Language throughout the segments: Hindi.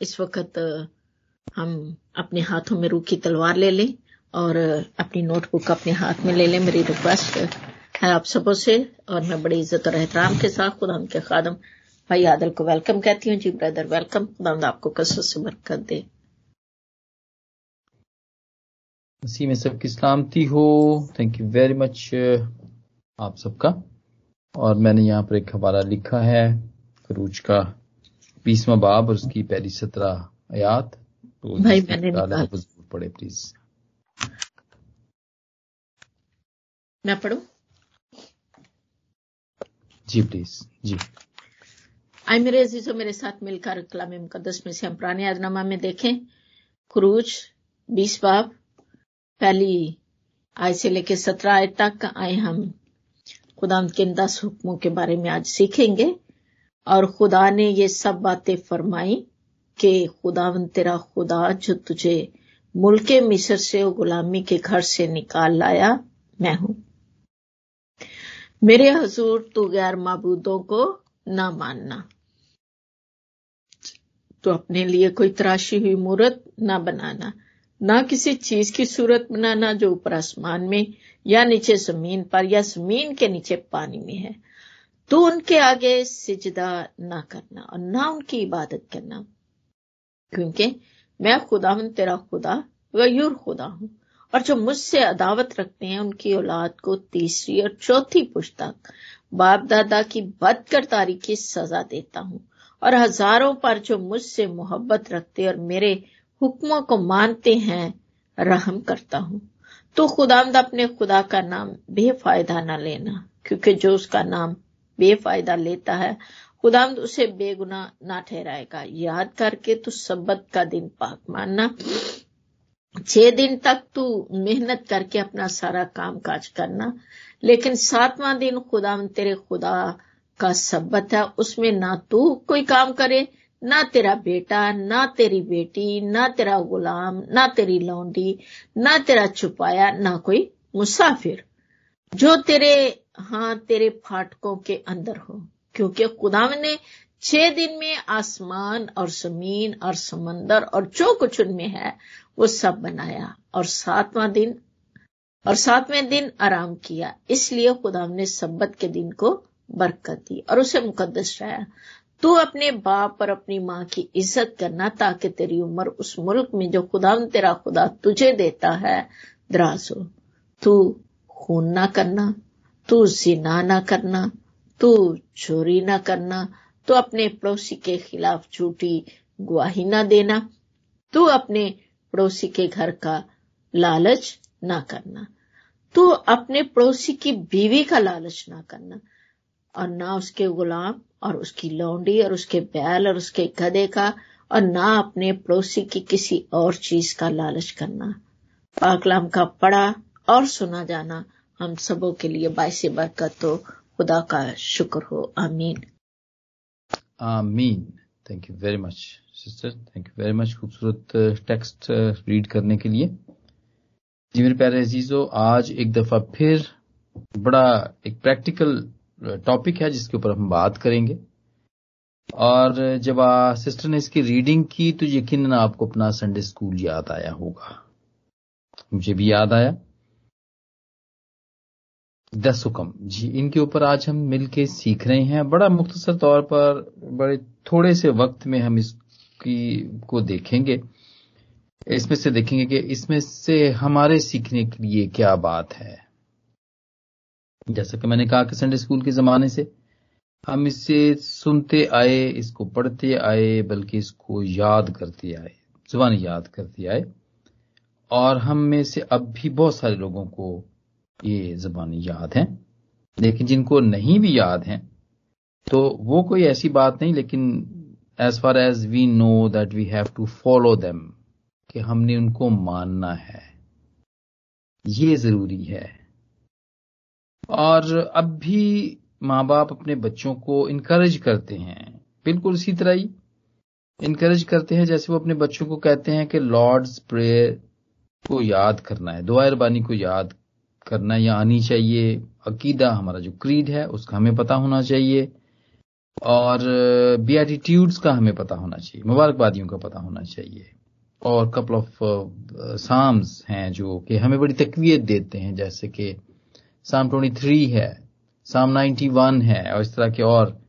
इस वक्त हम अपने हाथों में रूखी तलवार ले लें और अपनी नोटबुक अपने हाथ में ले लें। मेरी रिक्वेस्ट है आप सबों से और मैं बड़ी इज़्ज़त और एहतराम के साथ खुदा के खादम, भाई आदल को वेलकम कहती हूँ। जी ब्रदर वेलकम खुदा आपको कसरत से बरकत दे। मसीह में सबकी सलामती हो। थैंक यू वेरी मच आप सबका। और मैंने यहाँ पर एक हवाला लिखा है का। बीसवा बाब और उसकी पहली सत्रह आयात। तो भाई मैंने पढ़े प्लीज़ मैं पढ़ू? जी प्लीज़ जी। आई मेरे अजीजों मेरे साथ मिलकर कलाम मुकदस में से हम पुराने यादनामा में देखें। खरूज बीस बाब पहली आय से लेकर सत्रह आय तक आए हम। खुदा के दस हुक्मों के बारे में आज सीखेंगे। और खुदा ने ये सब बातें फरमाई कि खुदावन, तेरा खुदा जो तुझे मुल्क मिस्र से गुलामी के घर से निकाल लाया, मैं हूँ। मेरे हजूर, तू गैर मबूदों को ना मानना। तो अपने लिए कोई तराशी हुई मूर्त ना बनाना, ना किसी चीज़ की सूरत बनाना जो ऊपर आसमान में या नीचे ज़मीन पर या ज़मीन के नीचे पानी में है। तो उनके आगे सिजदा ना करना और ना उनकी इबादत करना। क्योंकि मैं खुदा हूँ, तेरा खुदा गयूर खुदा हूँ। और जो मुझसे अदावत रखते हैं, उनकी औलाद को तीसरी और चौथी पुस्तक बाप दादा की बदकरदारी की सजा देता हूँ। और हज़ारों पर जो मुझसे मोहब्बत रखते और मेरे हुक्मों को मानते हैं, रहम करता हूँ। तो खुदामद अपने खुदा का नाम बेफायदा ना लेना, क्योंकि जो उसका नाम बेफायदा लेता है। खुदामद उसे बेगुना ना ठहराएगा। याद करके तो सब्बत का दिन पाक मानना। छह दिन तक तू मेहनत करके अपना सारा काम काज करना। लेकिन सातवां दिन खुदा तेरे खुदा का सब्बत है। उसमें ना तू कोई काम करे, ना तेरा बेटा, ना तेरी बेटी, ना तेरा गुलाम, ना तेरी लौंडी, ना तेरा छुपाया, ना कोई मुसाफिर। जो तेरे हाँ तेरे फाटकों के अंदर हो। क्योंकि खुदाव ने छह दिन में आसमान और ज़मीन और समंदर और जो कुछ उनमें है, वो सब बनाया और सातवां दिन और सातवें दिन आराम किया। इसलिए खुदा ने सब्बत के दिन को बरकत दी और उसे मुकदस रहा। तू अपने बाप और अपनी माँ की इज़्ज़त करना ताकि तेरी उम्र उस मुल्क में जो खुदा तेरा खुदा तुझे देता है, दराज हो। तू खून ना करना। तू जिना ना करना, तू चोरी ना करना, तू अपने पड़ोसी के खिलाफ झूठी गुआही ना देना, तू अपने पड़ोसी के घर का लालच ना करना, तू अपने पड़ोसी की बीवी का लालच ना करना, और ना उसके गुलाम, और उसकी लौंडी, और उसके बैल, और उसके गधे का, और ना अपने पड़ोसी की किसी और चीज़ का लालच करना। पाकलाम का पढ़ा और सुना जाना हम सबों के लिए बायस बरकत तो खुदा का शुक्र हो। आमीन। आमीन। Thank you very much sister thank you very much खूबसूरत टेक्स्ट रीड करने के लिए। जी मेरे प्यारे अजीजो आज एक दफ़ा फिर बड़ा एक प्रैक्टिकल टॉपिक है जिसके ऊपर हम बात करेंगे। और जब आ, सिस्टर ने इसकी रीडिंग की तो यकीन आपको अपना संडे स्कूल याद आया होगा। मुझे भी याद आया। दस हुक्म जी, इनके ऊपर आज हम मिलके सीख रहे हैं। बड़ा मुख्तसर तौर पर, बड़े थोड़े से वक्त में हम इसकी, को देखेंगे। इसमें से देखेंगे कि इसमें से हमारे सीखने के लिए क्या बात है। जैसा कि मैंने कहा कि संडे स्कूल के जमाने से हम इससे सुनते आए, इसको पढ़ते आए, बल्कि इसको याद करते आए, जुबानी याद करते आए। और हम में से अब भी बहुत सारे लोगों को ये जबानी याद है। लेकिन जिनको नहीं भी याद है तो वो कोई ऐसी बात नहीं, लेकिन as far as we know that we have to follow them कि हमने उनको मानना है। ये ज़रूरी है। और अब भी माँ बाप अपने बच्चों को इनकरेज करते हैं, बिल्कुल इसी तरह ही। इनकरेज करते हैं जैसे वो अपने बच्चों को कहते हैं कि लॉर्ड्स प्रेयर को याद करना है दुआ रबानी को याद करना या आनी चाहिए। अकीदा हमारा जो क्रीड है, उसका हमें पता होना चाहिए। और बीएटीट्यूड्स का हमें पता होना चाहिए। मुबारकबादियों का पता होना चाहिए। और कपल ऑफ़ साम्स हैं जो कि हमें बड़ी तकवीत देते हैं। जैसे कि साम 23 है साम 91 है, और इस तरह के और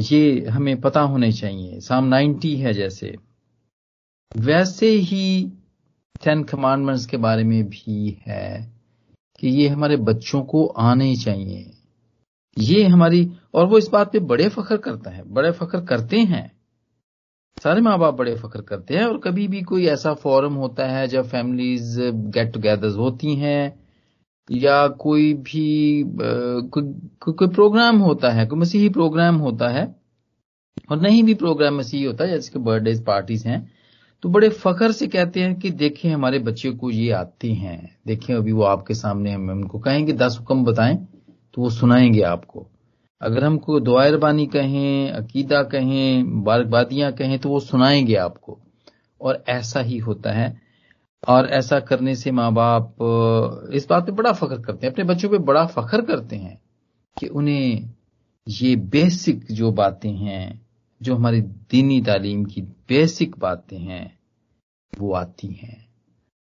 ये हमें पता होने चाहिए। साम 90 है जैसे, वैसे ही टेन कमांडमेंट्स के बारे में भी है। कि ये हमारे बच्चों को आने ही चाहिए। ये हमारी और वो इस बात पे बड़े फख्र करता है बड़े फख्र करते हैं। सारे माँ बाप बड़े फख्र करते हैं और कभी भी कोई ऐसा फोरम होता है जब फैमिलीज़ गेट टुगेदर होती हैं या कोई भी कोई, कोई प्रोग्राम होता है कोई मसीही प्रोग्राम होता है और नहीं भी प्रोग्राम मसीही होता है जैसे कि बर्थडे पार्टीज़ हैं तो बड़े फखर से कहते हैं कि देखें हमारे बच्चे को ये आती हैं। देखें अभी वो आपके सामने हम उनको कहेंगे, दस हुक्म बताएँ तो वो सुनाएँगे आपको। अगर हमको दुआरबानी कहें, अकीदा कहें मुबारकबादियाँ कहें तो वो सुनाएँगे आपको। और ऐसा ही होता है। और ऐसा करने से माँ बाप इस बात पे बड़ा फख्र करते हैं। अपने बच्चों पे बड़ा फख्र करते हैं कि उन्हें ये बेसिक जो बातें हैं, जो हमारी दीनी तालीम की बेसिक बातें हैं वो आती हैं।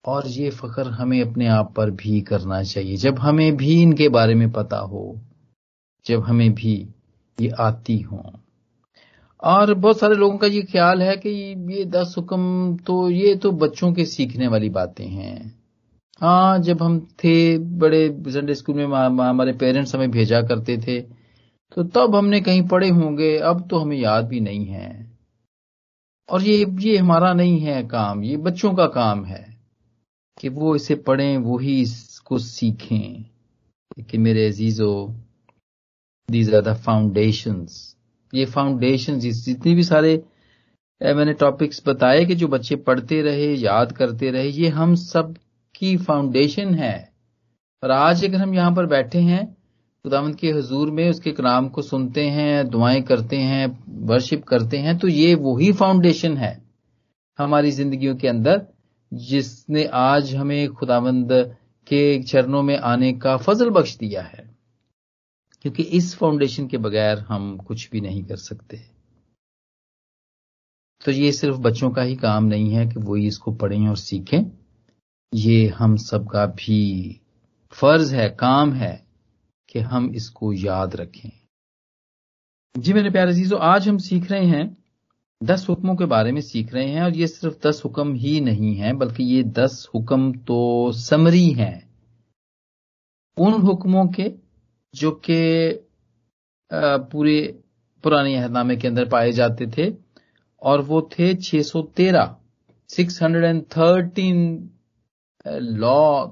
और ये फख्र हमें अपने आप पर भी करना चाहिए। जब हमें भी इनके बारे में पता हो, जब हमें भी ये आती हो। और बहुत सारे लोगों का ये ख्याल है कि ये दस हुक्म तो ये तो बच्चों के सीखने वाली बातें हैं। हाँ जब हम थे, बड़े संडे स्कूल में हमारे पेरेंट्स हमें भेजा करते थे तो तब हमने कहीं पढ़े होंगे, अब तो हमें याद भी नहीं है। और ये ये हमारा नहीं है काम, ये बच्चों का काम है कि वो इसे पढ़ें, वो ही इसको सीखें कि मेरे अजीजो दीज आर द फाउंडेशंस ये फाउंडेशन जितने भी सारे मैंने टॉपिक्स बताए कि जो बच्चे पढ़ते रहे, याद करते रहे, ये हम सब की फाउंडेशन है। और आज अगर हम यहाँ पर बैठे हैं खुदावंत के हजूर में उसके कलाम को सुनते हैं, दुआएँ करते हैं वर्शिप करते हैं तो ये वही फाउंडेशन है हमारी जिंदगियों के अंदर, जिसने आज हमें खुदावंद के चरणों में आने का फजल बख्श दिया है। क्योंकि इस फाउंडेशन के बगैर हम कुछ भी नहीं कर सकते। तो ये सिर्फ़ बच्चों का ही काम नहीं है कि वो ही इसको पढ़ें और सीखें। ये हम सबका भी फ़र्ज़ है, काम है। कि हम इसको याद रखें। जी मेरे प्यारे अजीजों, आज हम सीख रहे हैं दस हुक्मों के बारे में सीख रहे हैं और ये सिर्फ़ दस हुक्म ही नहीं है, बल्कि ये दस हुक्म तो समरी हैं। उन हुक्मों के जो कि पूरे पुराने अहदनामे के अंदर पाए जाते थे, और वो थे 613 613 लॉ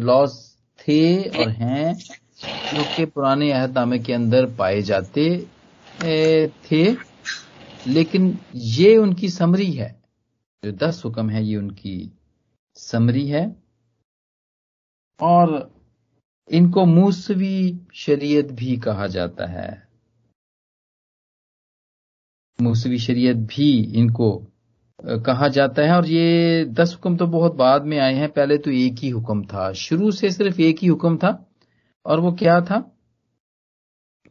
लॉज थे और हैं जो कि पुराने अहदनामे के अंदर पाए जाते थे। लेकिन ये उनकी समरी है। जो दस हुक्म है, ये उनकी समरी है। और इनको मूसवी शरीयत भी कहा जाता है। मूसवी शरीयत भी इनको कहा जाता है। और ये दस हुक्म तो बहुत बाद में आए हैं। पहले तो एक ही हुक्म था। शुरू से सिर्फ़ एक ही हुक्म था। और वो क्या था?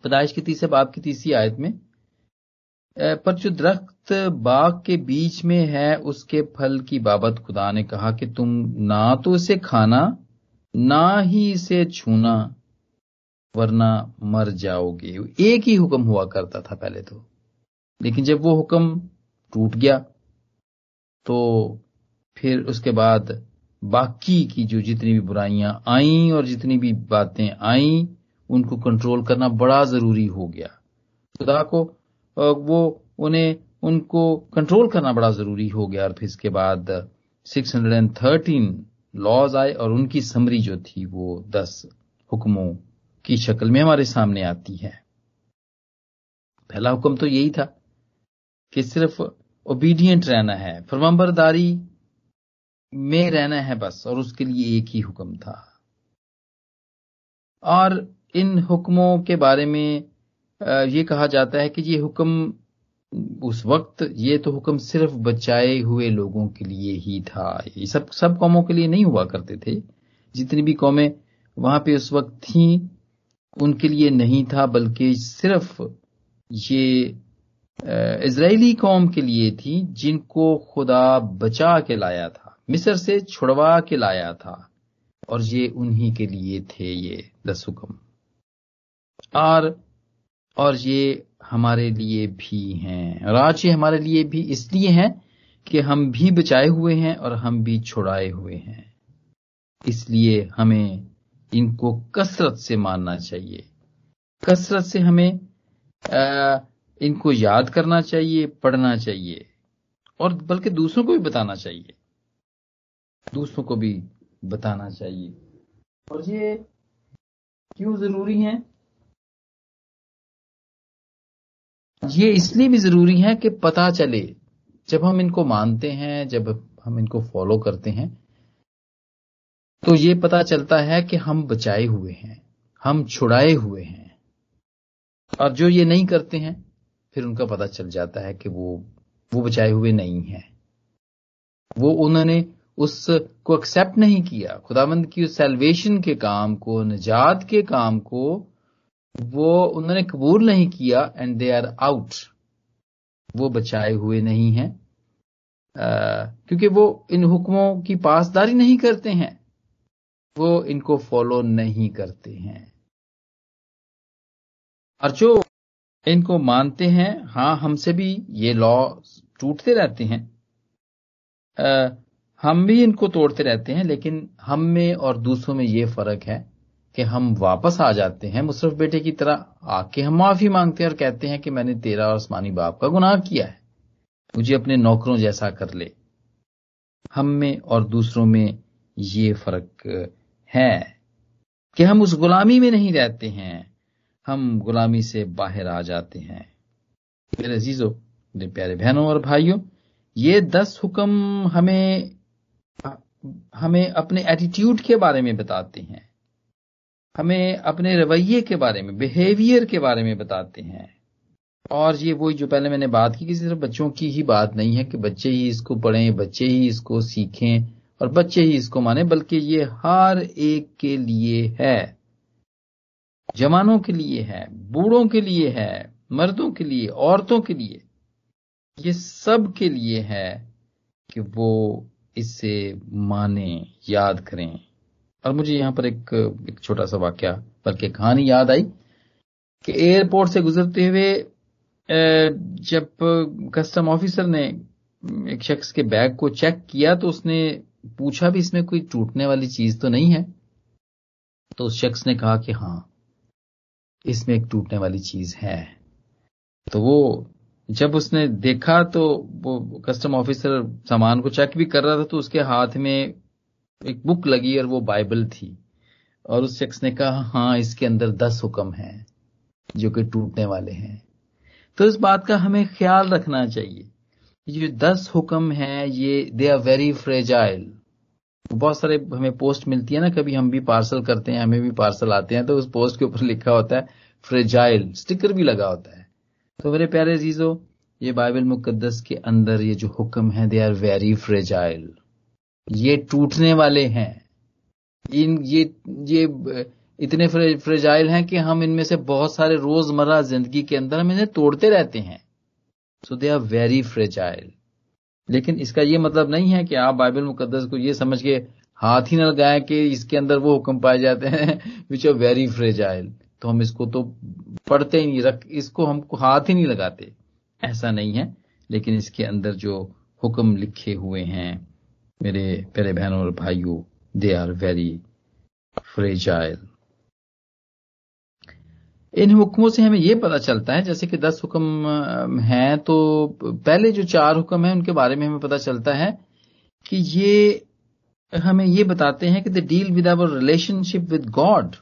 पैदाइश की तीसरे बाप की तीसरी आयत में पर जो दरख्त बाग के बीच में है, उसके फल की बाबत खुदा ने कहा कि तुम ना तो इसे खाना, ना ही इसे छूना, वरना मर जाओगे। एक ही हुक्म हुआ करता था पहले तो। लेकिन जब वो हुक्म टूट गया तो फिर उसके बाद बाकी की जो जितनी भी बुराइयाँ आई और जितनी भी बातें आई, उनको कंट्रोल करना बड़ा ज़रूरी हो गया। खुदा को वो उन्हें, उनको कंट्रोल करना बड़ा ज़रूरी हो गया। और फिर इसके बाद 613 लॉज आए और उनकी समरी जो थी वो दस हुक्मों की शक्ल में हमारे सामने आती है। पहला हुक्म तो यही था कि सिर्फ़ ओबीडियंट रहना है। फरमाबरदारी में रहना है बस, और उसके लिए एक ही हुक्म था। और इन हुक्मों के बारे में ये कहा जाता है कि ये हुक्म, उस वक्त ये तो हुक्म सिर्फ़ बचाए हुए लोगों के लिए ही था। ये सब सब कौमों के लिए नहीं हुआ करते थे। जितनी भी कौमें वहाँ पे उस वक्त थी, उनके लिए नहीं था, बल्कि सिर्फ़ ये इसराइली कौम के लिए थी जिनको खुदा बचा के लाया था। मिस्र से छुड़वा के लाया था और ये उन्हीं के लिए थे ये दस हुक्म और और ये हमारे लिए भी हैं। और आज ये हमारे लिए भी इसलिए हैं कि हम भी बचाए हुए हैं और हम भी छुड़ाए हुए हैं। इसलिए हमें इनको कसरत से मानना चाहिए। कसरत से हमें आ, इनको याद करना चाहिए पढ़ना चाहिए और बल्कि दूसरों को भी बताना चाहिए। दूसरों को भी बताना चाहिए। और ये क्यों ज़रूरी है? ये इसलिए भी ज़रूरी है कि पता चले जब हम इनको मानते हैं जब हम इनको फॉलो करते हैं तो ये पता चलता है कि हम बचाए हुए हैं हम छुड़ाए हुए हैं। और जो ये नहीं करते हैं फिर उनका पता चल जाता है कि वो वो बचाए हुए नहीं है। वो उन्होंने उस को एक्सेप्ट नहीं किया। खुदाबंद की उस सेल्वेशन के काम को, निजात के काम को, वो, उन्होंने कबूल नहीं किया एंड दे आर आउट वो बचाए हुए नहीं हैं। क्योंकि वो इन हुक्मों की पासदारी नहीं करते हैं। वो इनको फॉलो नहीं करते हैं। और जो इनको मानते हैं हाँ हमसे भी ये लॉ टूटते रहते हैं। हम भी इनको तोड़ते रहते हैं, लेकिन हम में और दूसरों में ये फ़र्क है कि हम वापस आ जाते हैं मुसरफ बेटे की तरह आके हम माफ़ी मांगते हैं और कहते हैं कि मैंने तेरा और आसमानी बाप का गुनाह किया है। मुझे अपने नौकरों जैसा कर ले। हम में और दूसरों में ये फ़र्क है कि हम उस गुलामी में नहीं रहते हैं, हम गुलामी से बाहर आ जाते हैं। मेरे अजीजों, मेरे प्यारे बहनों और भाइयों, ये दस हुक्म हमें हमें अपने एटीट्यूड के बारे में बताते हैं। हमें अपने रवैये के बारे में बिहेवियर के बारे में बताते हैं। और ये वही जो पहले मैंने बात की कि सिर्फ़ बच्चों की ही बात नहीं है कि बच्चे ही इसको पढ़ें, बच्चे ही इसको सीखें, और बच्चे ही इसको माने, बल्कि ये हर एक के लिए है। जवानों के लिए है, बूढ़ों के लिए है, मर्दों के लिए, औरतों के लिए। ये सब के लिए है कि वो इससे माने, याद करें। और मुझे यहाँ पर एक एक छोटा सा वाक्य बल्कि कहानी याद आई कि एयरपोर्ट से गुजरते हुए जब कस्टम ऑफिसर ने एक शख्स के बैग को चेक किया तो उसने पूछा भी इसमें कोई टूटने वाली चीज़ तो नहीं है? तो उस शख्स ने कहा कि हाँ इसमें एक टूटने वाली चीज़ है। तो वो जब उसने देखा तो वो कस्टम ऑफिसर सामान को चेक भी कर रहा था तो उसके हाथ में एक बुक लगी और वो बाइबल थी। और उस शख्स ने कहा हाँ इसके अंदर दस हुक्म हैं जो कि टूटने वाले हैं। तो इस बात का हमें ख्याल रखना चाहिए। ये दस हुक्म हैं, ये दे आर वेरी फ्रेजाइल बहुत सारे हमें पोस्ट मिलती है ना, कभी हम भी पार्सल करते हैं, हमें भी पार्सल आते हैं तो उस पोस्ट के ऊपर लिखा होता है फ्रेजाइल स्टिकर भी लगा होता है। तो मेरे प्यारे जीजो ये बाइबल मुकद्दस के अंदर ये जो हुक्म है दे आर वेरी फ्रेजाइल ये टूटने वाले हैं। इन, ये ये, इतने फ्रेजाइल हैं कि हम इनमें से बहुत सारे रोज़मर्रा ज़िंदगी के अंदर हम इन्हें तोड़ते रहते हैं। So they are very fragile लेकिन इसका ये मतलब नहीं है कि आप बाइबल मुकदस को ये समझ के हाथ ही न लगाएँ कि इसके अंदर वो हुक्म पाए जाते हैं विच आर वेरी फ्रेजाइल तो हम इसको तो पढ़ते ही नहीं, रख, इसको हम हाथ ही नहीं लगाते। ऐसा नहीं है, लेकिन इसके अंदर जो हुक्म लिखे हुए हैं, मेरे प्यारे बहनों और भाइयों दे आर वेरी फ्रेजाइल इन हुक्मों से हमें यह पता चलता है, जैसे कि दस हुक्म हैं तो पहले जो चार हुक्म हैं, उनके बारे में हमें पता चलता है कि ये, हमें ये बताते हैं कि the deal with our relationship with God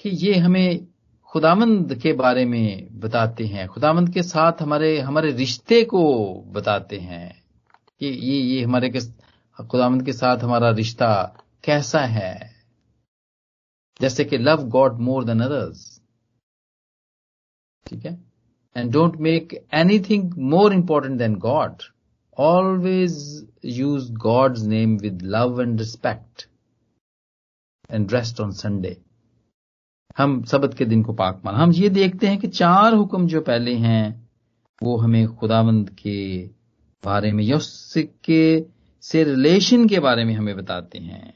कि ये हमें खुदामंद के बारे में बताते हैं। खुदामंद के साथ हमारे हमारे रिश्ते को बताते हैं कि ये ये हमारे के, खुदामंद के साथ हमारा रिश्ता कैसा है। जैसे कि love God more than others. ठीक है? And don't make anything more important than God always use God's name with love and respect and rest on Sunday हम सबत के दिन को पाक माना। हम ये देखते हैं कि चार हुक्म जो पहले हैं, वो हमें खुदावंद के बारे में या उसके से रिलेशन के बारे में हमें बताते हैं।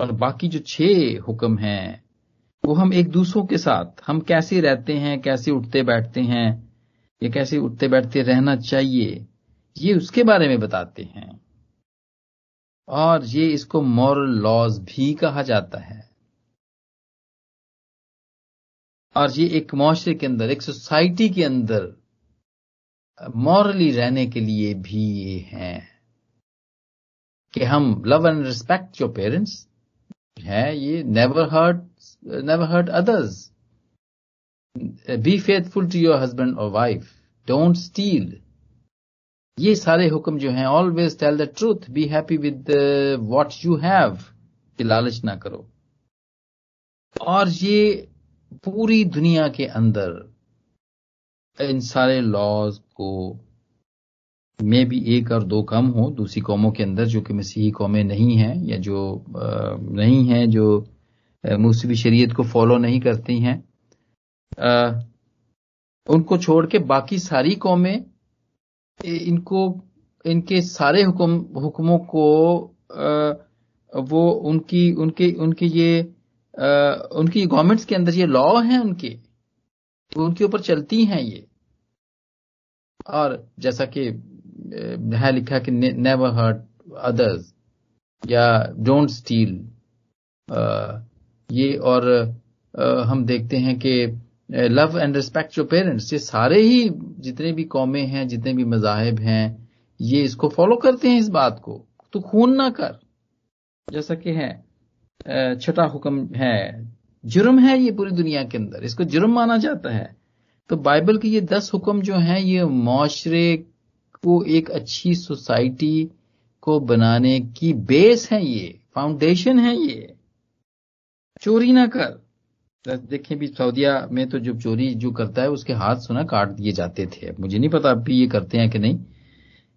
और बाकी जो छह हुक्म हैं, वो हम एक दूसरों के साथ, हम कैसे रहते हैं, कैसे उठते बैठते हैं, ये कैसे उठते बैठते रहना चाहिए, ये उसके बारे में बताते हैं। और ये इसको मॉरल लॉज भी कहा जाता है। और ये एक मुआरे के अंदर, एक सोसाइटी के अंदर, मॉरली रहने के लिए भी ये हैं। कि हम love and respect your parents है, ये never hurt never hurt others. Be faithful to your husband और वाइफ, डोंट स्टील। ये सारे हुक्म जो हैं always tell the truth be happy with what you have लालच ना करो। और ये पूरी दुनिया के अंदर इन सारे लॉज को में भी एक और दो कम हो, दूसरी कौमों के अंदर, जो कि मसीही कौमें नहीं हैं, या जो नहीं हैं, जो मूसवी शरीयत को फॉलो नहीं करती हैं उनको छोड़ के बाकी सारी कौमें इनको, इनके सारे हुक्म, हुक्मों को वो उनकी, उनके उनके ये उनकी गवर्नमेंट्स के अंदर ये लॉ हैं उनके। तो उनके ऊपर चलती हैं ये। और जैसा कि है लिखा कि नेवर हर्ट अदर्स या डोंट स्टील ये और हम देखते हैं कि लव एंड रिस्पेक्ट जो पेरेंट्स ये सारे ही जितने भी कौमें हैं, जितने भी मजाहब हैं, ये इसको फॉलो करते हैं इस बात को। तो खून ना कर। जैसा कि है छठा हुक्म है। जुर्म है ये पूरी दुनिया के अंदर। इसको जुर्म माना जाता है। तो बाइबल के ये दस हुक्म जो हैं, ये मुआरे को एक अच्छी सोसाइटी को बनाने की बेस है ये। फाउंडेशन है ये। चोरी ना कर। देखें भी, सऊदिया में तो जो चोरी जो करता है, उसके हाथ सुना काट दिए जाते थे। मुझे नहीं पता अभी ये करते हैं कि नहीं।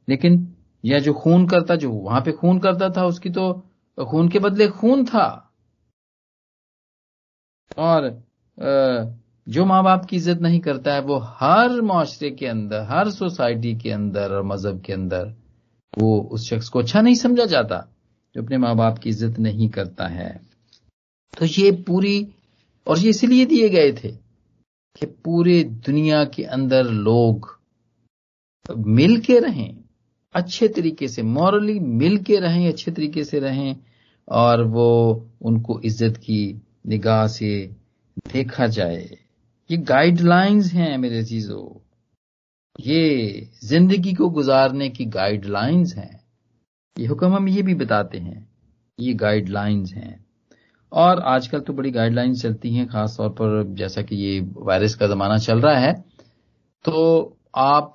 लेकिन यह जो खून करता, जो वहाँ पे खून करता था, उसकी तो खून के बदले खून था। और जो माँ बाप की इज़्ज़त नहीं करता है, वो हर माशरे के अंदर, हर सोसाइटी के अंदर और मज़हब के अंदर, वो उस शख्स को अच्छा नहीं समझा जाता, जो अपने माँ बाप की इज़्ज़त नहीं करता है। तो ये पूरी, और ये इसलिए दिए गए थे कि पूरे दुनिया के अंदर लोग मिल के रहें अच्छे तरीके से मॉरली मिल के रहें, अच्छे तरीके से रहें, और वो उनको इज़्ज़त की निगाह से देखा जाए। ये गाइडलाइंस हैं मेरे चीज़ों ये ज़िंदगी को गुजारने की गाइडलाइंस हैं। ये हुक्म हम ये भी बताते हैं, ये गाइडलाइंस हैं। और आजकल तो बड़ी गाइडलाइंस चलती हैं खास तौर पर जैसा कि ये वायरस का जमाना चल रहा है। तो आप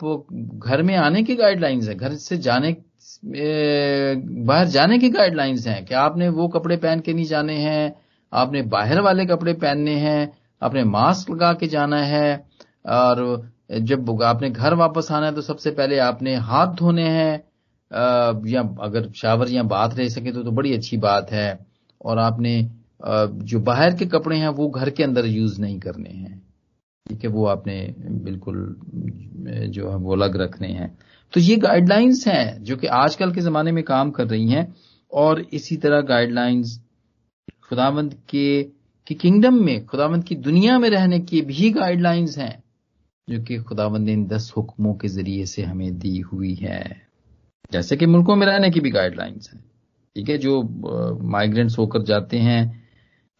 घर में आने की गाइडलाइंस है घर से जाने बाहर जाने की गाइडलाइंस हैं कि आपने वो कपड़े पहन के नहीं जाने हैं आपने बाहर वाले कपड़े पहनने हैं आपने मास्क लगा के जाना है और जब आपने घर वापस आना है तो सबसे पहले आपने हाथ धोने हैं या अगर शावर या बात रह सके तो, तो बड़ी अच्छी बात है और आपने जो बाहर के कपड़े हैं वो घर के अंदर यूज़ नहीं करने हैं। ठीक है, वो आपने बिल्कुल, जो है, वो अलग रखने हैं। तो ये गाइडलाइंस हैं जो कि आजकल के जमाने में काम कर रही हैं और इसी तरह गाइडलाइंस खुदावंद के, कि किंगडम में खुदावंद की दुनिया में रहने की भी गाइडलाइंस हैं जो कि खुदावंद ने इन दस हुक्मों के ज़रिए से हमें दी हुई है। जैसे कि मुल्कों में रहने की भी गाइडलाइंस हैं, ठीक है, जो माइग्रेंट्स होकर जाते हैं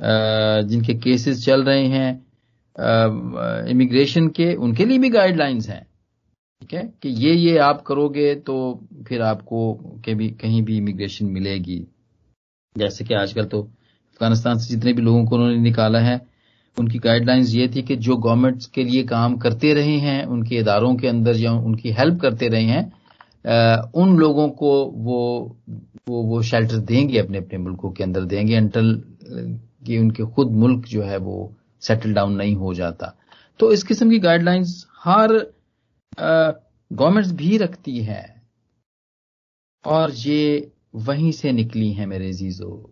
जिनके केसेस चल रहे हैं इमिग्रेशन के उनके लिए भी गाइडलाइंस हैं। ठीक है? कि ये ये आप करोगे तो फिर आपको के भी कहीं भी इमिग्रेशन मिलेगी। जैसे कि आजकल तो अफ़गानिस्तान से जितने भी लोगों को उन्होंने निकाला है उनकी गाइडलाइंस ये थी कि जो गवर्नमेंट के लिए काम करते रहे हैं उनके इदारों के अंदर या उनकी हेल्प करते रहे हैं आ, उन लोगों को वो वो वो शेल्टर देंगे अपने अपने मुल्कों के अंदर देंगे अंटल कि उनके खुद मुल्क जो है वो सेटल डाउन नहीं हो जाता। तो इस किस्म की गाइडलाइंस हर गवर्नमेंट्स भी रखती है। और ये वहीं से निकली है मेरे जीजो।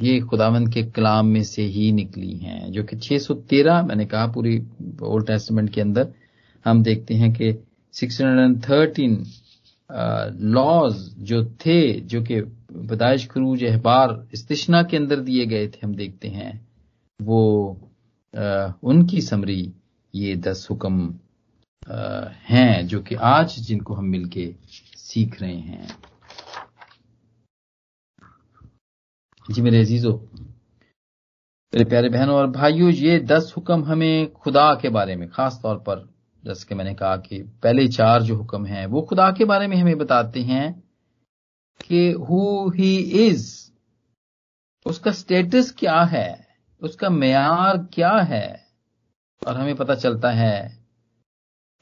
ये खुदावंद के कलाम में से ही निकली हैं, जो कि 613 मैंने कहा पूरी ओल्ड टेस्टमेंट के अंदर, हम देखते हैं कि 613 लॉज जो थे, जो कि बदाइश क्रूज अहबार इस्तिशना के अंदर दिए गए थे, हम देखते हैं, वो उनकी समरी ये दस हुक्म हैं जो कि आज जिनको हम मिलके सीख रहे हैं। जी मेरे अजीजो, मेरे प्यारे बहनों और भाइयों, ये दस हुक्म हमें खुदा के बारे में, खास तौर पर, जैसे कि मैंने कहा कि पहले चार जो हुक्म हैं, वो खुदा के बारे में हमें बताते हैं कि हु ही इज़ उसका स्टेटस क्या है उसका मैार क्या है? और हमें पता चलता है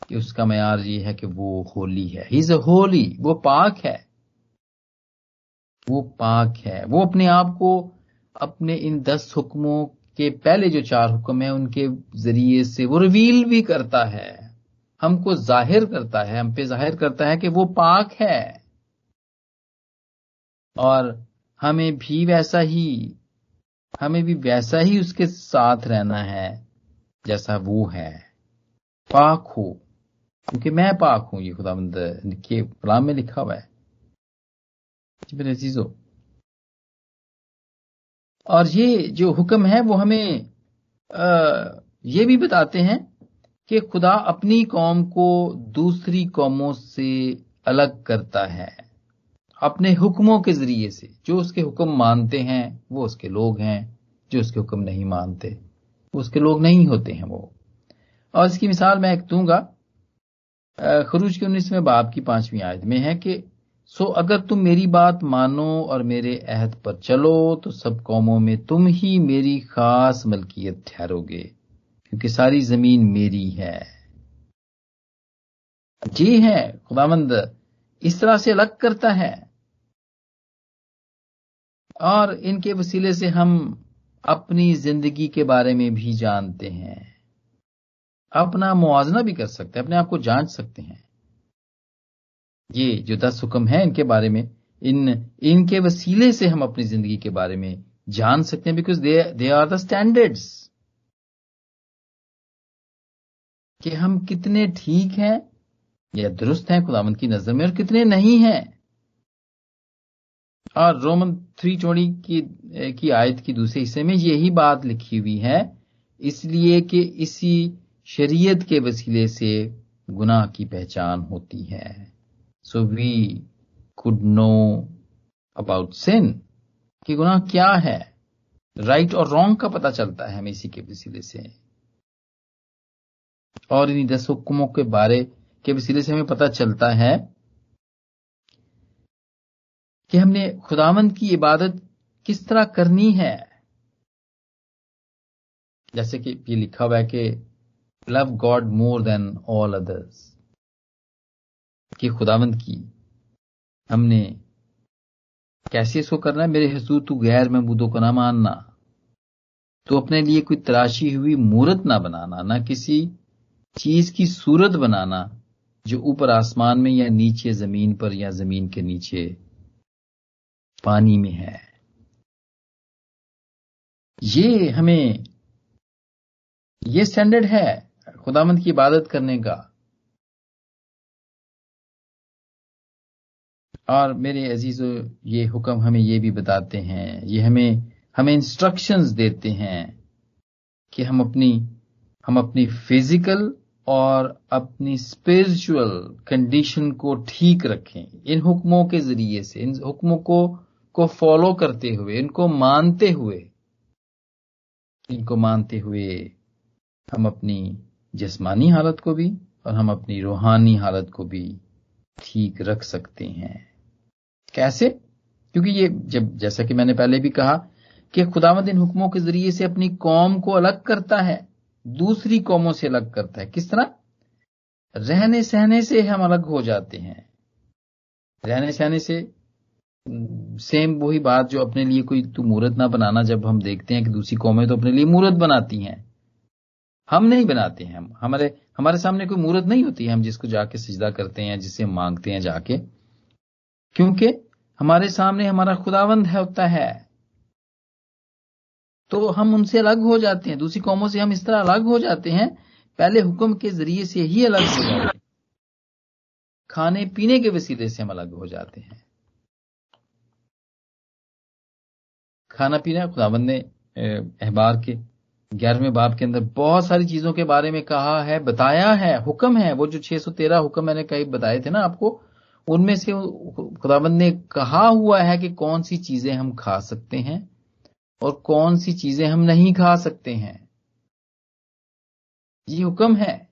कि उसका मैार ये है कि वो होली है। ही इज़ अ होली वो पाक है। वो पाक है। वो अपने आप को अपने इन दस हुक्मों के पहले जो चार हुक्म है, उनके ज़रिए से वो रिवील भी करता है। हमको ज़ाहिर करता है, हम पे ज़ाहिर करता है कि वो पाक है। और हमें भी वैसा ही हमें भी वैसा ही उसके साथ रहना है जैसा वो है। पाक हो क्योंकि मैं पाक हूँ ये खुदाबंद के कलाम में लिखा हुआ है। अजीजो और ये जो हुक्म है वो हमें आ, ये भी बताते हैं कि खुदा अपनी कौम को दूसरी कौमों से अलग करता है। अपने हुक्मों के ज़रिए से। जो उसके हुक्म मानते हैं, वो उसके लोग हैं। जो उसके हुक्म नहीं मानते उसके लोग नहीं होते हैं वो। और इसकी मिसाल मैं एक दूँगा। खरूज के उन्नीसवें बाप की पांचवी आयत में है कि, सो अगर तुम मेरी बात मानो और मेरे अहद पर चलो तो सब कौमों में तुम ही मेरी खास मलकियत ठहरोगे, क्योंकि सारी ज़मीन मेरी है। जी है खुदामंद इस तरह से अलग करता है। और इनके वसीले से हम अपनी ज़िंदगी के बारे में भी जानते हैं। अपना मुआवजना भी कर सकते हैं, अपने आप को जाँच सकते हैं। ये जो दस हुक्म है इनके बारे में, इन, इनके वसीले से हम अपनी ज़िंदगी के बारे में जान सकते हैं because they they are the standards कि हम कितने ठीक हैं या दुरुस्त हैं खुदामंद की नज़र में, और कितने नहीं हैं। और रोमन थ्री चौड़ी की की आयत की दूसरे हिस्से में यही बात लिखी हुई है, इसलिए कि इसी शरीयत के वसीले से गुनाह की पहचान होती है। So we could know about sin कि गुनाह क्या है? राइट और रॉन्ग का पता चलता है हमें इसी के वसीले से। और इन दस हुक्मों के बारे के वसीले से हमें पता चलता है कि हमने खुदावंद की इबादत किस तरह करनी है? जैसे कि ये लिखा हुआ है कि love God more than all others. कि खुदावंद की हमने कैसे इसको करना है? मेरे हजूर, तू गैर महबूदों को ना मानना। तो अपने लिए कोई तराशी हुई मूर्त ना बनाना, ना किसी चीज़ की सूरत बनाना जो ऊपर आसमान में या नीचे ज़मीन पर या ज़मीन के नीचे पानी में है। ये हमें, ये स्टैंडर्ड है खुदामंद की इबादत करने का। और मेरे अज़ीज़, ये हुक्म हमें ये भी बताते हैं, ये हमें हमें इंस्ट्रक्शंस देते हैं कि हम अपनी हम अपनी फ़िज़िकल और अपनी स्पिरिचुअल कंडीशन को ठीक रखें। इन हुक्मों के ज़रिए से, इन हुक्मों को को फॉलो करते हुए, इनको मानते हुए, इनको मानते हुए हम अपनी जिस्मानी हालत को भी और हम अपनी रूहानी हालत को भी ठीक रख सकते हैं। कैसे? क्योंकि ये जब, जैसा कि मैंने पहले भी कहा कि खुदावंद इन हुक्मों के ज़रिए से अपनी कौम को अलग करता है, दूसरी कौमों से अलग करता है। किस तरह? रहने सहने से हम अलग हो जाते हैं। रहने सहने से सेम वही बात जो अपने लिए कोई तू मूर्त ना बनाना जब हम देखते हैं कि दूसरी कौमें तो अपने लिए मूर्त बनाती हैं। हम नहीं बनाते हैं। हम, हमारे हमारे सामने कोई मूर्त नहीं होती है। हम जिसको जाके सजदा करते हैं, जिसे मांगते हैं जाके। क्योंकि हमारे सामने हमारा खुदावंद है, होता है। तो हम उनसे अलग हो जाते हैं। दूसरी कौमों से हम इस तरह अलग हो जाते हैं। पहले हुक्म के ज़रिए से ही अलग हो जाते हैं। खाने पीने के वसीले से हम अलग हो जाते हैं। खाना पीना खुदाबंद ने अहबार के ग्यारहवें बाब के अंदर बहुत सारी चीज़ों के बारे में कहा है, बताया है, हुक्म है, वो जो 613 हुक्म मैंने कई बताए थे ना आपको, उनमें से खुदाबंद ने कहा हुआ है कि कौन सी चीज़ें हम खा सकते हैं और कौन सी चीज़ें हम नहीं खा सकते हैं। ये हुक्म है।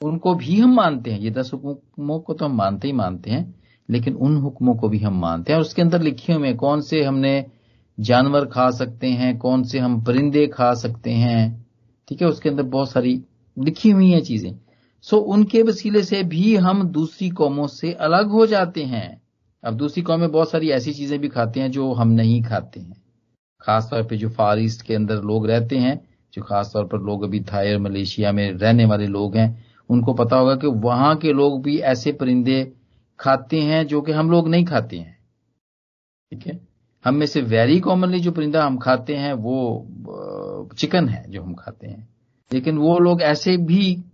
उनको भी हम मानते हैं, ये दस हुक्मों को तो हम मानते ही मानते हैं, लेकिन उन हुक्मों को भी हम मानते हैं। और उसके अंदर लिखे हुए कौन से हमने जानवर खा सकते हैं, कौन से हम परिंदे खा सकते हैं। ठीक है, उसके अंदर बहुत सारी लिखी हुई हैं चीज़ें। सो उनके वसीले से भी हम दूसरी कौमों से अलग हो जाते हैं। अब दूसरी कौमें बहुत सारी ऐसी चीज़ें भी खाते हैं जो हम नहीं खाते हैं। खासतौर पर जो फार ईस्ट के अंदर लोग रहते हैं, जो खासतौर पर लोग अभी थाई मलेशिया में रहने वाले लोग हैं, उनको पता होगा कि वहाँ के लोग भी ऐसे परिंदे खाते हैं जो कि हम लोग नहीं खाते हैं। ठीक है? हम में से वेरी कॉमनली जो परिंदा हम खाते हैं, वो चिकन है जो हम खाते हैं। लेकिन वो लोग ऐसे भी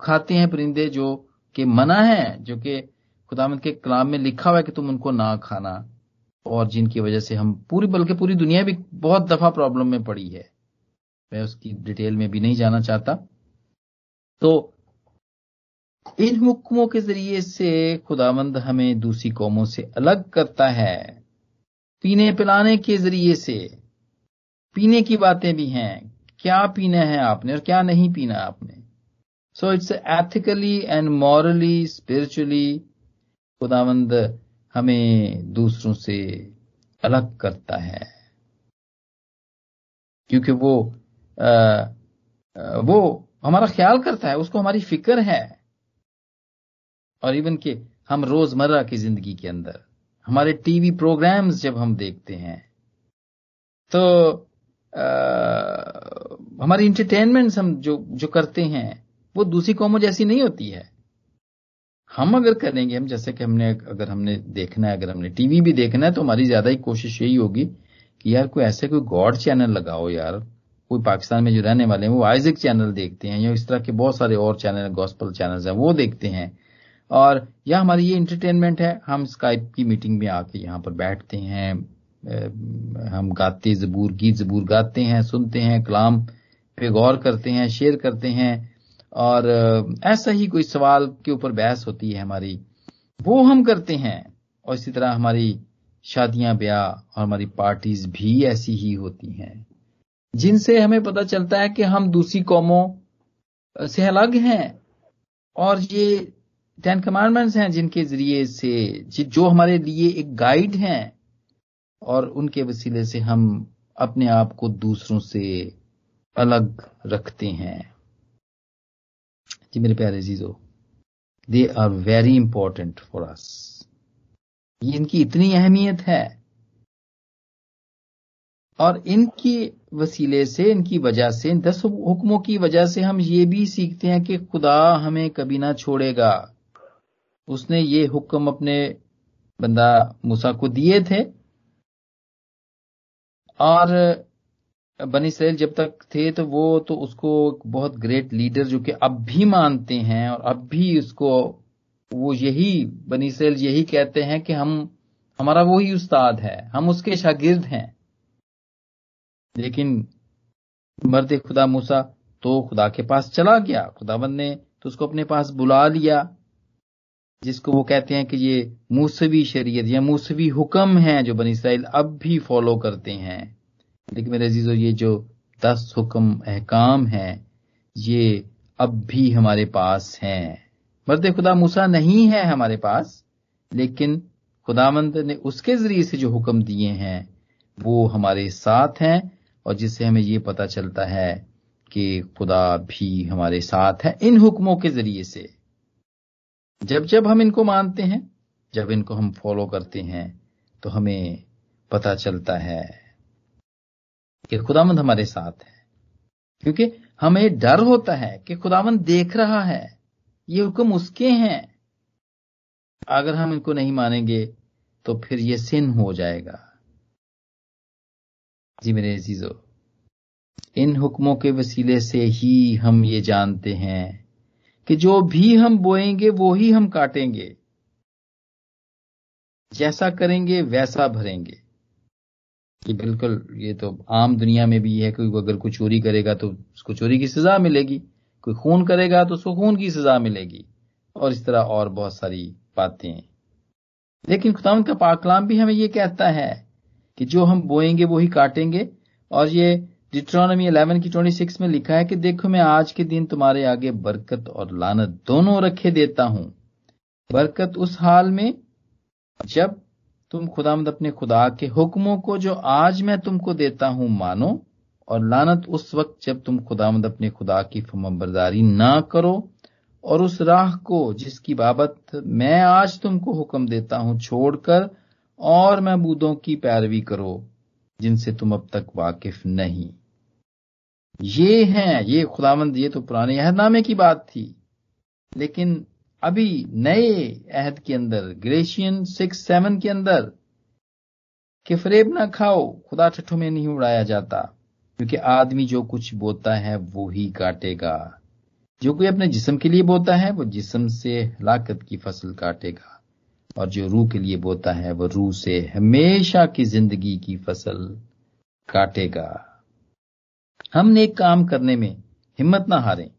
खाते हैं परिंदे जो कि मना है, जो कि खुदामद के कलाम में लिखा हुआ है कि तुम उनको ना खाना। और जिनकी वजह से हम पूरी, बल्कि पूरी दुनिया भी बहुत दफ़ा प्रॉब्लम में पड़ी है। मैं उसकी डिटेल में भी नहीं जाना चाहता। तो इन हुक्मों के ज़रिए से खुदावंद हमें दूसरी कौमों से अलग करता है। पीने पिलाने के ज़रिए से। पीने की बातें भी हैं। क्या पीना है आपने और क्या नहीं पीना आपने? So it's ethically and morally spiritually खुदावंद हमें दूसरों से अलग करता है। क्योंकि वो आ, आ, वो हमारा ख्याल करता है उसको हमारी फ़िक्र है। और इवन के हम रोज़मर्रा की ज़िंदगी के अंदर। हमारे टीवी प्रोग्राम्स जब हम देखते हैं तो आ, हमारी इंटरटेनमेंट्स हम जो जो करते हैं वो दूसरी कौमों जैसी नहीं होती है। हम अगर करेंगे हम जैसे कि हमने अगर हमने देखना है अगर हमने टीवी भी देखना है तो हमारी ज़्यादा ही कोशिश यही होगी कि यार कोई ऐसे कोई गॉड चैनल लगाओ यार कोई पाकिस्तान में जो रहने वाले हैं वो आइजिक चैनल देखते हैं या इस तरह के बहुत सारे और चैनल गॉस्पल चैनल हैं वो देखते हैं। और यह हमारी ये इंटरटेनमेंट है। हम स्काइप की मीटिंग में आके यहाँ पर बैठते हैं हम गाते जबूर, गीत जबूर गाते हैं, सुनते हैं, कलाम पे गौर करते हैं, शेयर करते हैं और ऐसा ही कोई सवाल के ऊपर बहस होती है हमारी, वो हम करते हैं। और इसी तरह हमारी शादियाँ, ब्याह और हमारी पार्टीज़ भी ऐसी ही होती हैं, जिनसे हमें पता चलता है कि हम दूसरी कौमों से अलग हैं। और ये टेन कमांडमेंट्स हैं जिनके ज़रिए से, जो हमारे लिए एक गाइड हैं और उनके वसीले से हम अपने आप को दूसरों से अलग रखते हैं। जी मेरे प्यारे जीजो they are very important for us ये इनकी इतनी अहमियत है और इनकी वसीले से, इनकी वजह से, इन दस हुक्मों की वजह से हम ये भी सीखते हैं कि खुदा हमें कभी ना छोड़ेगा। उसने ये हुक्म अपने बंदा मूसा को दिए थे। और बनी इसराइल जब तक थे तो वो तो उसको बहुत ग्रेट लीडर जो कि अब भी मानते हैं और अब भी उसको, वो यही, बनी इसराइल यही कहते हैं कि हम, हमारा वो ही उस्ताद है, हम उसके शागिर्द हैं। लेकिन मर्द खुदा मूसा तो खुदा के पास चला गया, खुदाबंद ने तो उसको अपने पास बुला लिया। जिसको वो कहते हैं कि ये मूसवी शरीयत या मूसवी हुक्म है जो बनी इसराइल अब भी फॉलो करते हैं। लेकिन मेरे अजीजों ये जो दस हुक्म अहकाम है, ये अब भी हमारे पास हैं। मर्द खुदा मूसा नहीं है हमारे पास, लेकिन खुदामंद ने उसके ज़रिए से जो हुक्म दिए हैं, वो हमारे साथ हैं, और जिससे हमें ये पता चलता है कि खुदा भी हमारे साथ है इन हुक्मों के ज़रिए से। जब जब हम इनको मानते हैं, जब इनको हम फॉलो करते हैं तो हमें पता चलता है कि खुदामंद हमारे साथ है। क्योंकि हमें डर होता है कि खुदामंद देख रहा है, ये हुक्म उसके हैं। अगर हम इनको नहीं मानेंगे तो फिर ये सिन हो जाएगा। जी मेरे अजीजो, इन हुक्मों के वसीले से ही हम ये जानते हैं कि जो भी हम बोएँगे, वो ही हम काटेंगे। जैसा करेंगे, वैसा भरेंगे। ये बिल्कुल, ये तो आम दुनिया में भी है, कोई अगर कोई चोरी करेगा तो उसको चोरी की सजा मिलेगी। कोई खून करेगा तो उसको खून की सजा मिलेगी। और इस तरह और बहुत सारी बातें। लेकिन खुदावंत का पाकलाम भी हमें ये कहता है कि जो हम बोएँगे, वो ही काटेंगे। और ये डिट्रोनमी 11 की 26 में लिखा है कि देखो, मैं आज के दिन तुम्हारे आगे बरकत और लानत दोनों रखे देता हूँ। बरकत उस हाल में, जब तुम खुदामद अपने खुदा के हुक्मों को जो आज मैं तुमको देता हूँ मानो, और लानत उस वक्त जब तुम खुदामद अपने खुदा की फमबरदारी ना करो, और उस राह को जिसकी बाबत मैं आज तुमको हुक्म देता हूँ छोड़कर और महबूदों की पैरवी करो, जिनसे तुम अब तक वाकिफ नहीं। ये हैं, ये खुदामंद ये तो पुराने अहदनामे की बात थी। लेकिन अभी नए अहद के अंदर, ग्रेशियन सिक्स, सेवन के अंदर कि फरेब ना खाओ, खुदा ठट्ठों में नहीं उड़ाया जाता, क्योंकि आदमी जो कुछ बोता है, वो ही काटेगा। जो कोई अपने जिस्म के लिए बोता है, वो जिस्म से हलाकत की फ़सल काटेगा। और जो रूह के लिए बोता है, वो रूह से हमेशा की ज़िंदगी की फ़सल काटेगा। हम नेक काम करने में हिम्मत ना हारें,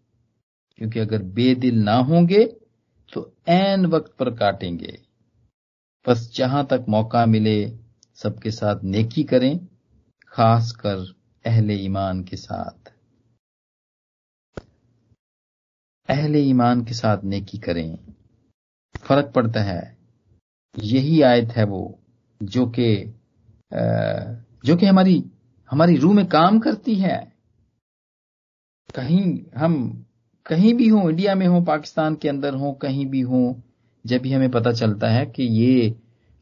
क्योंकि अगर बेदिल ना होंगे तो एन वक्त पर काटेंगे। बस जहाँ तक मौका मिले, सबके साथ नेकी करें, खासकर अहले ईमान के साथ। अहले ईमान के साथ नेकी करें। फ़र्क पड़ता है, यही आयत है वो, जो कि जो कि हमारी हमारी रूह में काम करती है। कहीं हम कहीं भी हो इंडिया में हो, पाकिस्तान के अंदर हो, कहीं भी हो, जब भी हमें पता चलता है कि ये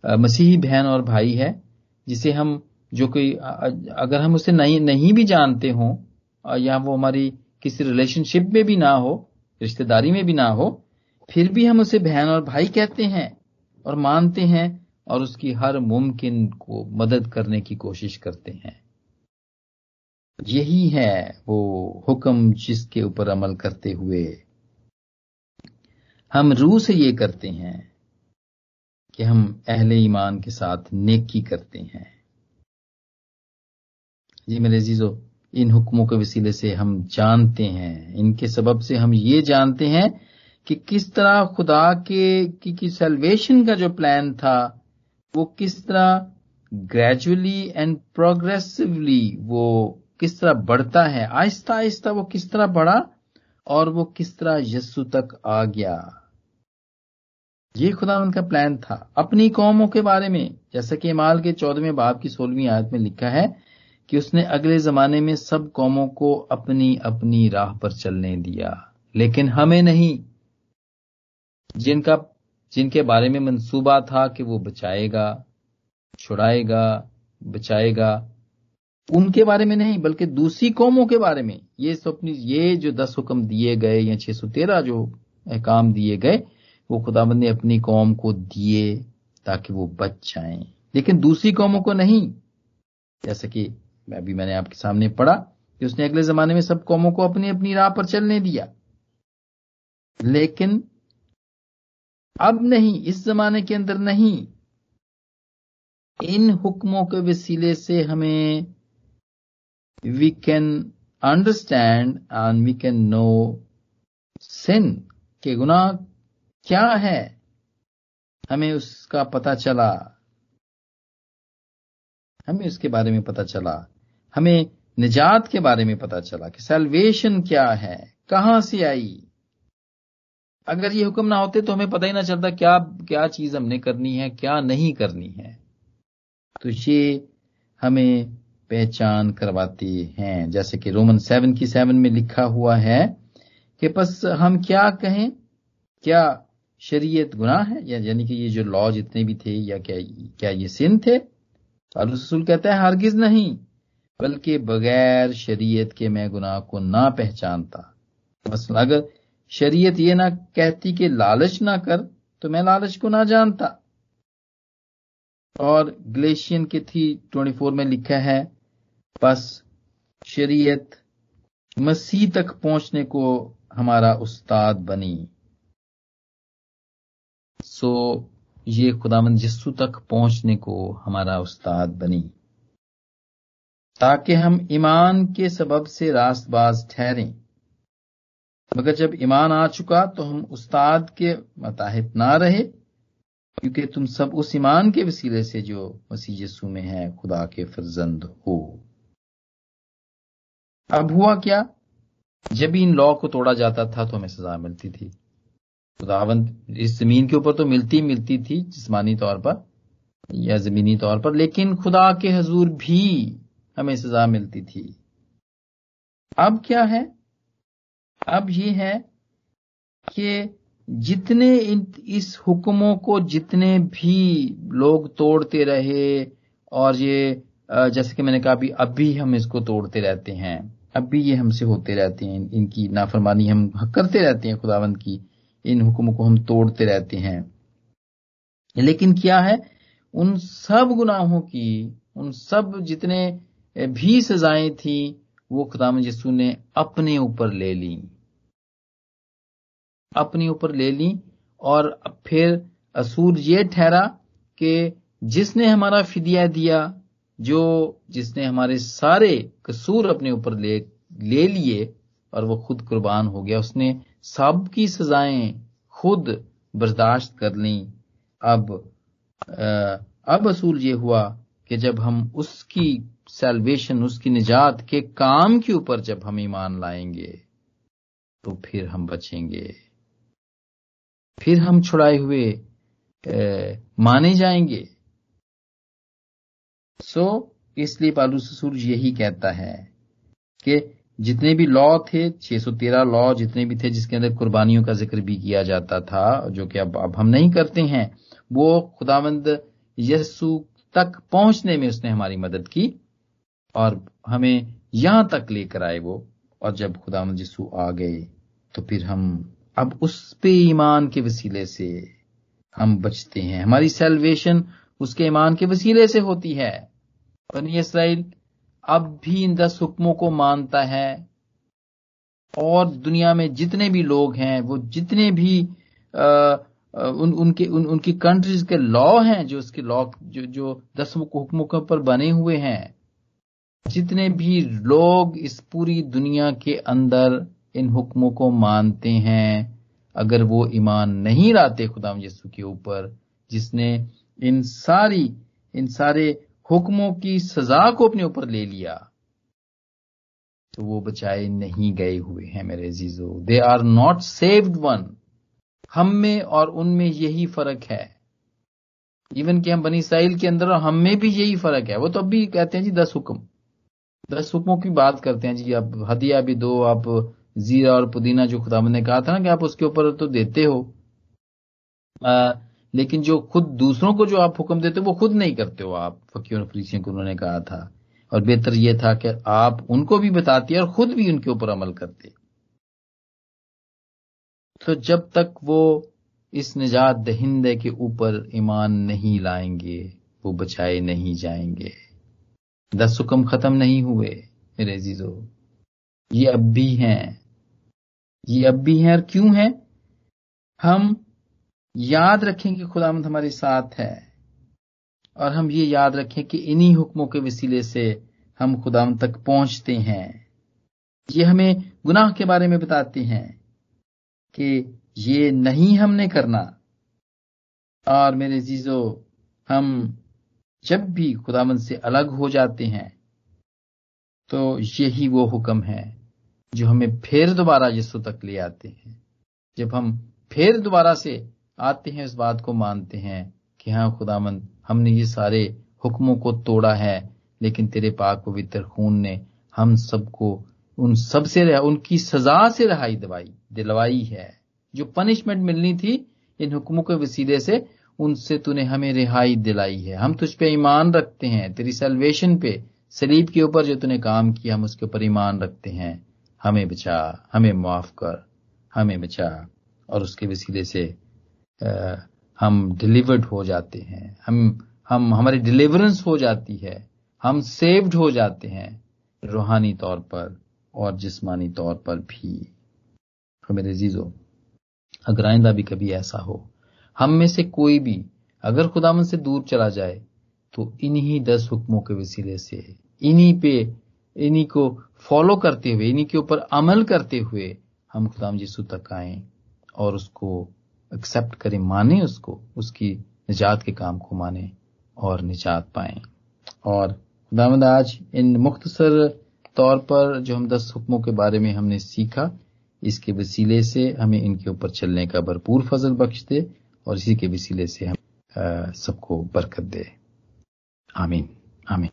मसीही बहन और भाई है, जिसे हम जो कोई अगर हम उसे नहीं नहीं भी जानते हो या वो हमारी किसी रिलेशनशिप में भी ना हो, रिश्तेदारी में भी ना हो, फिर भी हम उसे बहन और भाई कहते हैं और मानते हैं और उसकी हर मुमकिन को मदद करने की कोशिश करते हैं। यही है वो हुक्म जिसके ऊपर अमल करते हुए। हम रूह से ये करते हैं कि हम अहले ईमान के साथ नेकी करते हैं। जी मेरे जीजो इन हुक्मों के वसीले से हम जानते हैं। इनके सबब से हम ये जानते हैं कि किस तरह खुदा के की, की सेल्वेशन का जो प्लान था वो किस तरह ग्रेजुअली एंड प्रोग्रेसिवली वो किस तरह बढ़ता है? आहिस्ता आहिस्ता वो किस तरह बढ़ा और वो किस तरह यस्सु तक आ गया? ये खुदा उनका प्लान था। अपनी कौमों के बारे में, जैसा कि इमाल के चौदहवें बाब की सोलहवीं आयत में लिखा है कि उसने अगले जमाने में सब कौमों को अपनी अपनी राह पर चलने दिया। लेकिन हमें नहीं। जिनका, जिनके बारे में मंसूबा था कि वो बचाएगा, छुड़ाएगा, बचाएगा उनके बारे में नहीं, बल्कि दूसरी कौमों के बारे में। ये स्वप्न ये जो दस हुक्म दिए गए या छह सौ तेरह जो काम दिए गए, वो खुदाबंद ने अपनी कौम को दिए ताकि वो बच जाएँ। लेकिन दूसरी कौमों को नहीं। जैसे कि अभी मैंने आपके सामने पढ़ा कि उसने अगले जमाने में सब कौमों को अपनी अपनी राह पर चलने दिया। लेकिन अब नहीं, इस जमाने के अंदर नहीं। इन हुक्मों के वसीले से हमें we can understand and we can know sin के गुनाह क्या है? हमें उसका पता चला। हमें उसके बारे में पता चला। हमें निजात के बारे में पता चला कि सेल्वेशन क्या है, कहाँ से आई। अगर ये हुक्म ना होते तो हमें पता ही ना चलता क्या क्या चीज़ हमने करनी है, क्या नहीं करनी है। तो ये हमें पहचान करवाती हैं। जैसे कि रोमन सेवन की सेवन में लिखा हुआ है कि बस हम क्या कहें? क्या शरीयत गुनाह है? या यानी कि ये जो लॉ जितने भी थे, या क्या क्या ये सिन थे? रसूल कहता है, हरगिज नहीं, बल्कि बगैर शरीयत के मैं गुनाह को ना पहचानता। मसला अगर शरीयत ये ना कहती कि लालच ना कर तो मैं लालच को ना जानता। और ग्लेशियन के थी 24 में लिखा है बस शरीयत मसीह तक पहुँचने को हमारा उस्ताद बनी। सो ये खुदावंद यस्सु तक पहुँचने को हमारा उस्ताद बनी। ताकि हम ईमान के सबब से रास्तबाज ठहरें। मगर जब ईमान आ चुका तो हम उस्ताद के मताहत ना रहे, क्योंकि तुम सब उस ईमान के वसीले से जो मसीह यसू में है, खुदा के फर्जंद हो। अब हुआ क्या? जब इन लॉ को तोड़ा जाता था तो हमें सजा मिलती थी। खुदावंत, इस ज़मीन के ऊपर तो मिलती मिलती थी, जिसमानी तौर पर, या जमीनी तौर पर, लेकिन खुदा के हजूर भी हमें सजा मिलती थी। अब क्या है? अब ये है कि जितने इस हुक्मों को जितने भी लोग तोड़ते रहे, और ये जैसे कि मैंने कहा, अभी अब भी हम इसको तोड़ते रहते हैं। अब भी ये हमसे होते रहते हैं, इनकी नाफरमानी हम करते रहते हैं, खुदावंत की, इन हुक्मों को हम तोड़ते रहते हैं। लेकिन क्या है, उन सब गुनाहों की, उन सब जितने भी सजाएँ थी, वो खुदाम यसू ने अपने ऊपर ले ली। अपने ऊपर ले ली और फिर असूर ये ठहरा कि जिसने हमारा फिदिया दिया जो जिसने हमारे सारे कसूर अपने ऊपर ले ले लिए और वो खुद कुर्बान हो गया। उसने सब की सजाएँ खुद बर्दाश्त कर ली। अब अब असूल ये हुआ कि जब हम उसकी सेल्वेशन उसकी निजात के काम के ऊपर जब हम ईमान लाएँगे तो फिर हम बचेंगे। फिर हम छुड़ाए हुए ए, माने जाएँगे। सो इसलिए पालू ससुर यही कहता है कि जितने भी लॉ थे 613 लॉ जितने भी थे, जिसके अंदर कुर्बानियों का ज़िक्र भी किया जाता था, जो कि अब अब हम नहीं करते हैं, वो खुदावंद यस्सु तक पहुँचने में उसने हमारी मदद की और हमें यहाँ तक लेकर आए वो और जब खुदावंद यस्सु आ गए तो फिर हम अब उस पे ईमान के वसीले से हम बचते हैं। हमारी सेल्वेशन उसके ईमान के वसीले से होती है। बनी इसराइल। अब भी इन दस हुक्मों को मानता है। और दुनिया में जितने भी लोग हैं वो जितने भी आ, उन उनके उन, उनकी कंट्रीज़ के लॉ हैं जो उसके लॉ जो जो दस हुक्मों के ऊपर बने हुए हैं जितने भी लोग इस पूरी दुनिया के अंदर इन हुक्मों को मानते हैं अगर वो ईमान नहीं लाते खुदाम यसु के ऊपर जिसने इन सारी इन सारे हुक्मों की सजा को अपने ऊपर ले लिया तो वो बचाए नहीं गए हुए हैं मेरे अजीजो। They are not saved one हम में और उनमें यही फ़र्क है। इवन कि हम बनी साइल के अंदर और हम में भी यही फ़र्क है। वो तो अभी कहते हैं जी दस हुक्म। दस हुक्मों की बात करते हैं जी। अब हदिया भी दो आप जीरा और पुदीना जो खुदा ने कहा था ना कि आप उसके ऊपर तो देते हो। आ, लेकिन जो खुद दूसरों को जो आप हुक्म देते हो, वो खुद नहीं करते हो आप। फकीर फरीसियों को उन्होंने कहा था। और बेहतर यह था कि आप उनको भी बताते और खुद भी उनके ऊपर अमल करते। तो जब तक वो इस निजात दहिंदे के ऊपर ईमान नहीं लाएँगे, वो बचाए नहीं जाएँगे। दस हुक्म खत्म नहीं हुए, मेरे जीजो ये अब भी हैं। ये अब भी हैं और क्यों हैं? हम याद रखें कि खुदामंद हमारे साथ है और हम ये याद रखें कि इन्हीं हुक्मों के वसीले से हम खुदाम तक पहुँचते हैं। ये हमें गुनाह के बारे में बताते हैं कि ये नहीं हमने करना और मेरे जीजो हम जब भी खुदामंद से अलग हो जाते हैं तो यही वो हुक्म है जो हमें फिर दोबारा यीशु तक ले आते हैं। जब हम फिर दोबारा से आते हैं इस बात को मानते हैं कि हाँ खुदामंद, हमने ये सारे हुक्मों को तोड़ा है, लेकिन तेरे पाक पवित्र खून ने हम सबको, उन सबसे उनकी सजा से रहाई दवाई दिलवाई है। जो पनिशमेंट मिलनी थी, इन हुक्मों के वसीले से, उनसे तूने हमें रिहाई दिलाई है। हम तुझ पे ईमान रखते हैं, तेरी सेल्वेशन पे, सलीब के ऊपर जो तूने काम किया, हम उसके ऊपर ईमान रखते हैं। हमें बचा, हमें माफ़ कर, हमें बचा, और उसके वसीले से हम डिलीवर्ड हो जाते हैं। हम हम, हमारी डिलीवरेंस हो जाती है। हम सेव्ड हो जाते हैं रूहानी तौर पर और जिस्मानी तौर पर भी। तो मेरे जीजो अगर आइंदा भी कभी ऐसा हो, हम में से कोई भी अगर खुदावन से दूर चला जाए तो इन्हीं दस हुक्मों के वसीले से, इन्हीं पे, इन्हीं को फॉलो करते हुए, इन्हीं के ऊपर अमल करते हुए हम खुदाम यीशु तक आए और उसको एक्सेप्ट करें, माने उसको, उसकी निजात के काम को माने और निजात पाए। और खुदामद आज इन मुख्तसर तौर पर जो हम दस हुक्मों के बारे में हमने सीखा, इसके वसीले से हमें इनके ऊपर चलने का भरपूर फजल बख्श दे और इसी के वसीले से हम सबको बरकत दे। आमीन आमीन।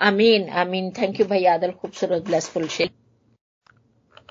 आमीन आमीन। थैंक यू भाई आदल खूबसूरत ब्लेसफुल शेख